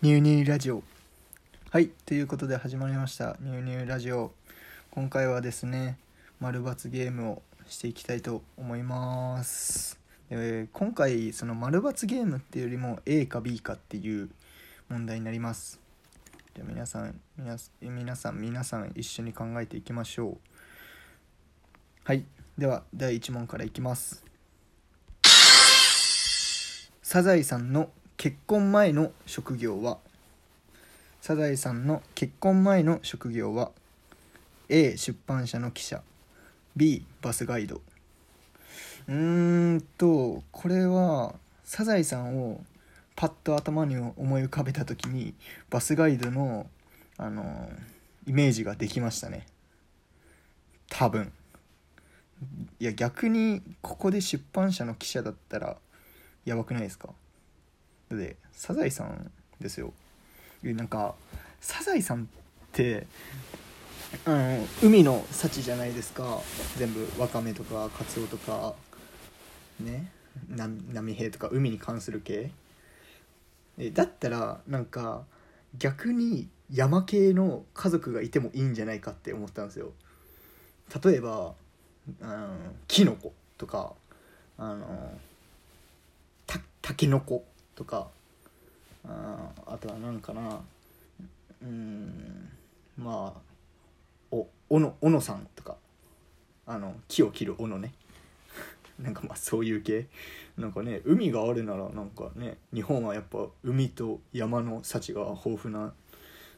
ニューニューラジオ。はいということで始まりました。ニューニューラジオ。今回はですね丸×ゲームをしていきたいと思います。で今回その丸×ゲームっていうよりも A か B かっていう問題になります。じゃあ皆さん皆皆さん皆さん一緒に考えていきましょう。はいでは第1問からいきます。サザエさんの結婚前の職業は？サザエさんの結婚前の職業は？A 出版社の記者。B バスガイド。うーんとこれはサザエさんをパッと頭に思い浮かべた時にバスガイドのあのイメージができましたね。多分。いや逆にここで出版社の記者だったらやばくないですか？でサザエさんですよ。なんかサザエさんってあの海の幸じゃないですか。全部わかめとかカツオとかね波平とか海に関する系。えだったらなんか逆に山系の家族がいてもいいんじゃないかって思ったんですよ。例えば、うん、キノコとかあのたたけのことかああとは何かな。うんまあお小野小野さんとか。あの木を切る小野ね。なんかまあそういう系。なんかね海があるならなんかね日本はやっぱ海と山の幸が豊富な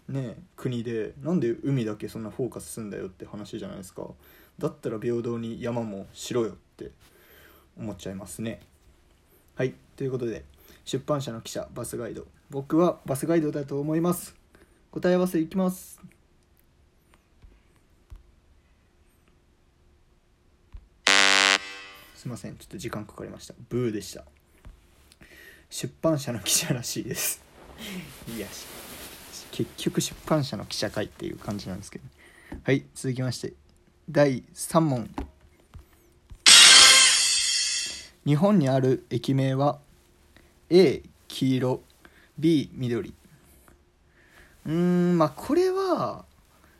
ね国でなんで海だけそんなフォーカスすんだよって話じゃないですか。だったら平等に山もしろよって思っちゃいますね。はいということで。出版社の記者バスガイド。僕はバスガイドだと思います。答え合わせいきます。すいません。ちょっと時間かかりました。ブーでした。出版社の記者らしいです。いや。結局出版社の記者会っていう感じなんですけど。はい続きまして。第3問。日本にある駅名は A 黄色 B 緑。うーんまあこれは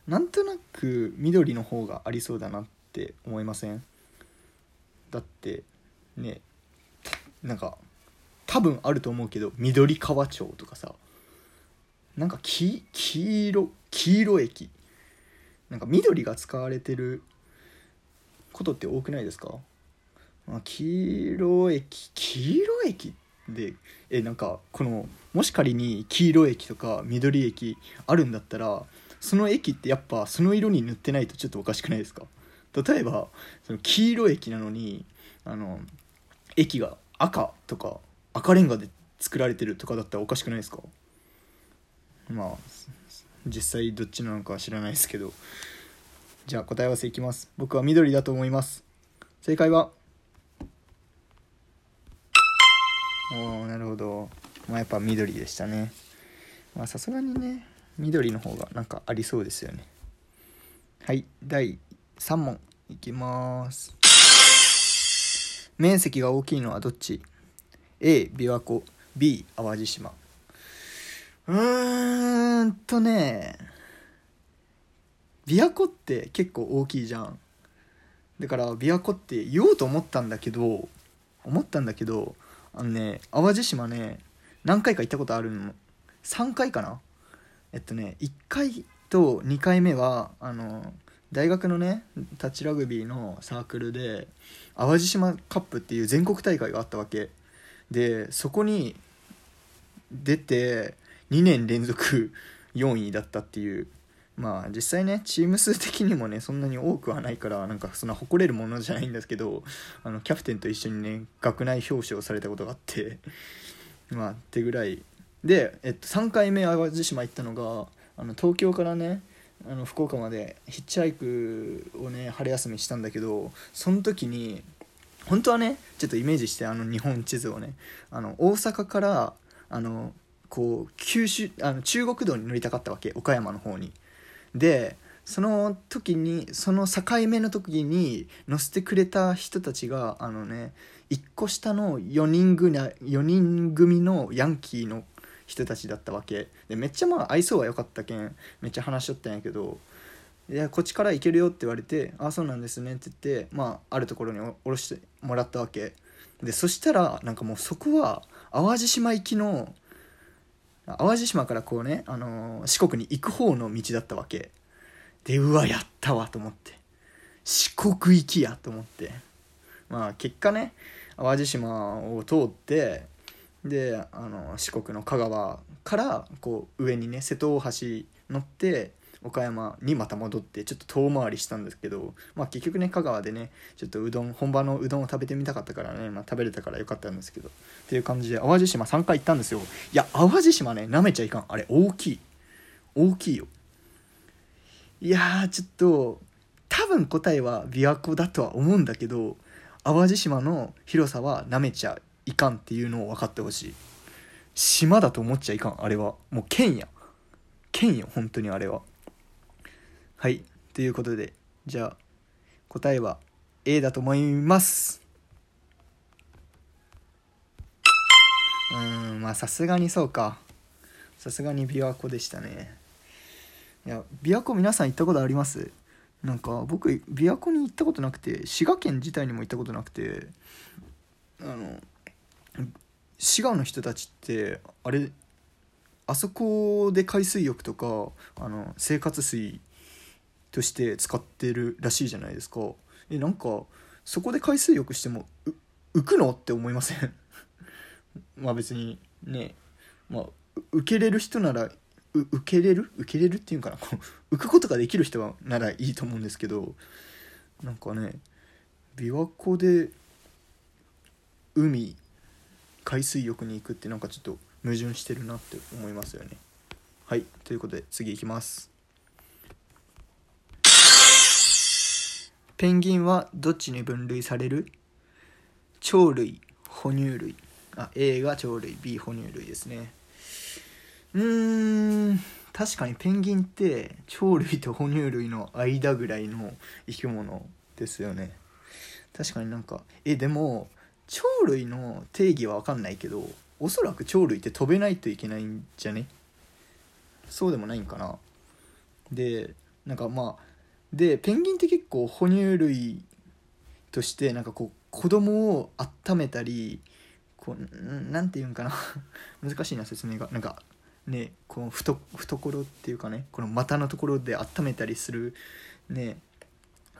なんとなく緑の方がありそうだなって思いません？だってねなんか多分あると思うけど緑川町とかさなんか黄黄色黄色駅。なんか緑が使われてることって多くないですか、ま、黄色駅黄色駅でえなんかこのもし仮に黄色駅とか緑駅あるんだったらその駅ってやっぱその色に塗ってないとちょっとおかしくないですか？例えばその黄色駅なのにあの駅が赤とか赤レンガで作られてるとかだったらおかしくないですか？まあ実際どっちなのか知らないですけど。じゃあ答え合わせいきます。僕は緑だと思います。正解はほどまあやっぱ緑でしたね。まあさすがにね緑の方がなんかありそうですよね。はい第3問いきます。面積が大きいのはどっち？A 琵琶湖。B 淡路島。うーんとね琵琶湖って結構大きいじゃん。だから琵琶湖って言おうと思ったんだけど思ったんだけどあのね淡路島ね何回か行ったことあるの。3回かな。えっとね1回と2回目はあの大学のねタッチラグビーのサークルで淡路島カップっていう全国大会があったわけ。でそこに出て2年連続4位だったっていうまあ実際ねチーム数的にもねそんなに多くはないからなんかそんな誇れるものじゃないんですけどあのキャプテンと一緒にね学内表彰されたことがあって まあってぐらいで、えっと、3回目淡路島行ったのがあの東京からねあの福岡までヒッチハイクをね春休みしたんだけどその時に本当はねちょっとイメージしてあの日本地図をねあの大阪からあのこう九州あの中国道に乗りたかったわけ岡山の方に。でその時にその境目の時に乗せてくれた人たちがあのね1個下の4人組 ,4 人組のヤンキーの人たちだったわけ。でめっちゃまあ愛想は良かったけんめっちゃ話しとったんやけどいやこっちから行けるよって言われて「あそうなんですね」って言ってまああるところに降ろしてもらったわけ。でそしたらなんかもうそこは淡路島行きの淡路島からこうね、あのー四国に行く方の道だったわけ。でうわやったわと思って。四国行きやと思って。まあ結果ね淡路島を通ってであの四国の香川からこう上にね瀬戸大橋乗って岡山にまた戻ってちょっと遠回りしたんですけど、まあ、結局ね香川でねちょっとうどん本場のうどんを食べてみたかったからね、まあ、食べれたからよかったんですけどっていう感じで淡路島3回行ったんですよ。いや淡路島ねなめちゃいかん。あれ大きい。大きいよ。いやちょっと多分答えは琵琶湖だとは思うんだけど淡路島の広さはなめちゃいかんっていうのを分かってほしい。島だと思っちゃいかんあれは。もう県や。県よ本当にあれは。はいということでじゃあ答えは A だと思います。うんまあさすがにそうか。さすがに琵琶湖でしたね。いや琵琶湖皆さん行ったことあります？なんか僕琵琶湖に行ったことなくて滋賀県自体にも行ったことなくてあの滋賀の人たちってあれあそこで海水浴とかあの生活水として使ってるらしいじゃないですか。えなんかそこで海水浴しても浮くの？って思いません？まあ別にねまあ受けれる人ならう受けれる？受けれるっていうんかな？浮くことができる人はならいいと思うんですけどなんかね琵琶湖で海海水浴に行くってなんかちょっと矛盾してるなって思いますよね。はいということで次いきます。ペンギンはどっちに分類される？鳥類哺乳類。あ A が鳥類 B 哺乳類ですね。うーん確かにペンギンって鳥類と哺乳類の間ぐらいの生き物ですよね。確かになんかえでも鳥類の定義は分かんないけどおそらく鳥類って飛べないといけないんじゃね？そうでもないんかな。でなんかまあでペンギンって結構哺乳類としてなんかこう子供を温めたりこうなんて言うんかな。難しいな説明が。なんかねこう懐懐っていうかねこの股のところで温めたりするね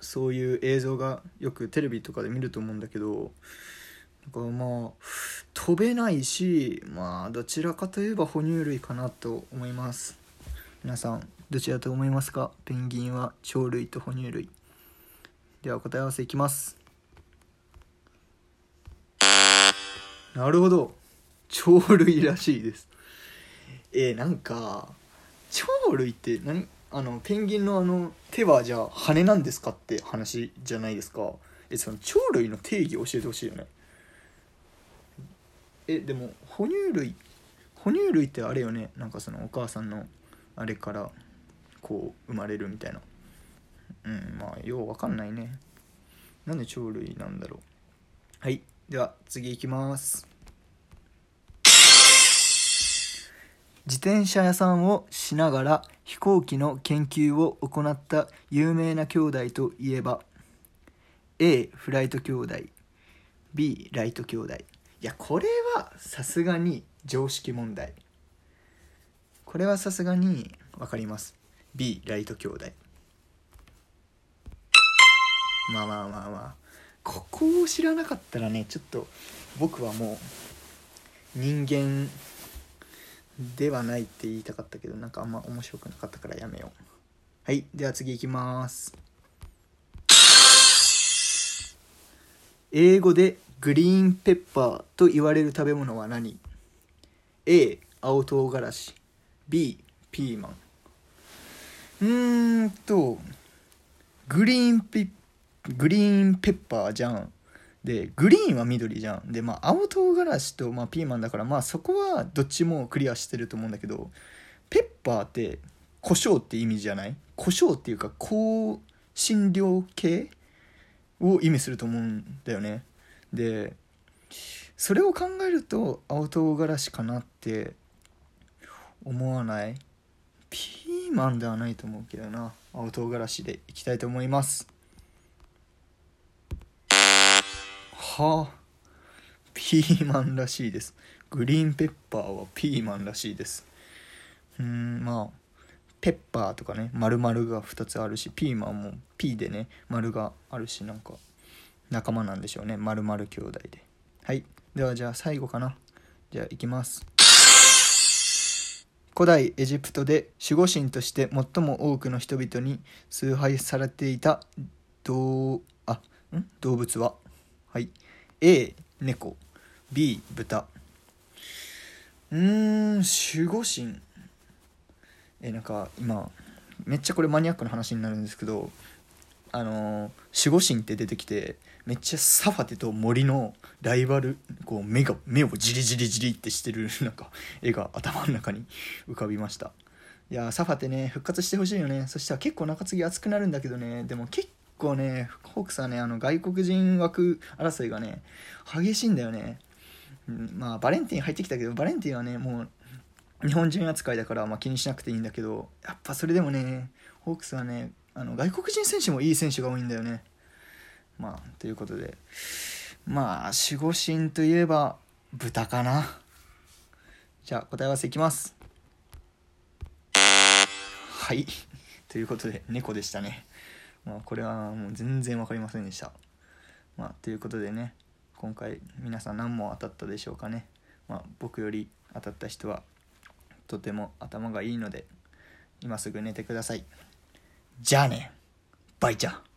そういう映像がよくテレビとかで見ると思うんだけどだからまあ飛べないしまあどちらかといえば哺乳類かなと思います。皆さんどちらと思いますか？ペンギンは鳥類と哺乳類。では答え合わせいきます。なるほど。鳥類らしいです。えー、なんか鳥類って何あのペンギンのあの手はじゃあ羽なんですかって話じゃないですか。えその鳥類の定義教えてほしいよね。えでも哺乳類哺乳類ってあれよね。なんかそのお母さんのあれからこう生まれるみたいな。うんまあようわかんないね。なんで鳥類なんだろう。はいでは次いきます。自転車屋さんをしながら飛行機の研究を行った有名な兄弟といえば A フライト兄弟 B ライト兄弟。いやこれはさすがに常識問題。これはさすがに分かります。B ライト兄弟。まあまあまあまあ。ここを知らなかったらねちょっと僕はもう人間ではないって言いたかったけどなんかあんま面白くなかったからやめよう。はいでは次いきます。英語でグリーンペッパーと言われる食べ物は何？A 青唐辛子。B ピーマン。うーんとグリーンピグリーンペッパーじゃん。でグリーンは緑じゃん。でまあ青唐辛子と、まあ、ピーマンだからまあそこはどっちもクリアしてると思うんだけどペッパーって胡椒って意味じゃない？胡椒っていうか香辛料系を意味すると思うんだよね。でそれを考えると青唐辛子かなって思わない？ピーマンではないと思うけどな。青唐辛子でいきたいと思います。はあ。ピーマンらしいです。グリーンペッパーはピーマンらしいです。うんまあペッパーとかね丸々が2つあるしピーマンも P でね丸があるしなんか仲間なんでしょうね。丸々兄弟で。はい。ではじゃあ最後かな。じゃあいきます。古代エジプトで守護神として最も多くの人々に崇拝されていた動あん？動物は？はい。A 猫 B 豚うん守護神。えなんか今めっちゃこれマニアックな話になるんですけどあの守護神って出てきてめっちゃサファテと森のライバルこう目が目をジリジリジリってしてる なんか絵が頭の中に 浮かびました。いやサファテね復活してほしいよね。そしたら結構中継ぎ熱くなるんだけどね。でも結構ねホークスはねあの外国人枠争いがね激しいんだよね、うん、まあバレンティン入ってきたけどバレンティンはねもう日本人扱いだからまあ気にしなくていいんだけどやっぱそれでもねホークスはねあの外国人選手もいい選手が多いんだよね。まあということで。まあ守護神といえば豚かな。じゃあ答え合わせいきます。はい。ということで猫でしたね。まあこれはもう全然分かりませんでした。まあということでね今回皆さん何問当たったでしょうかね。まあ僕より当たった人はとても頭がいいので今すぐ寝てください。じゃあねバイちゃん。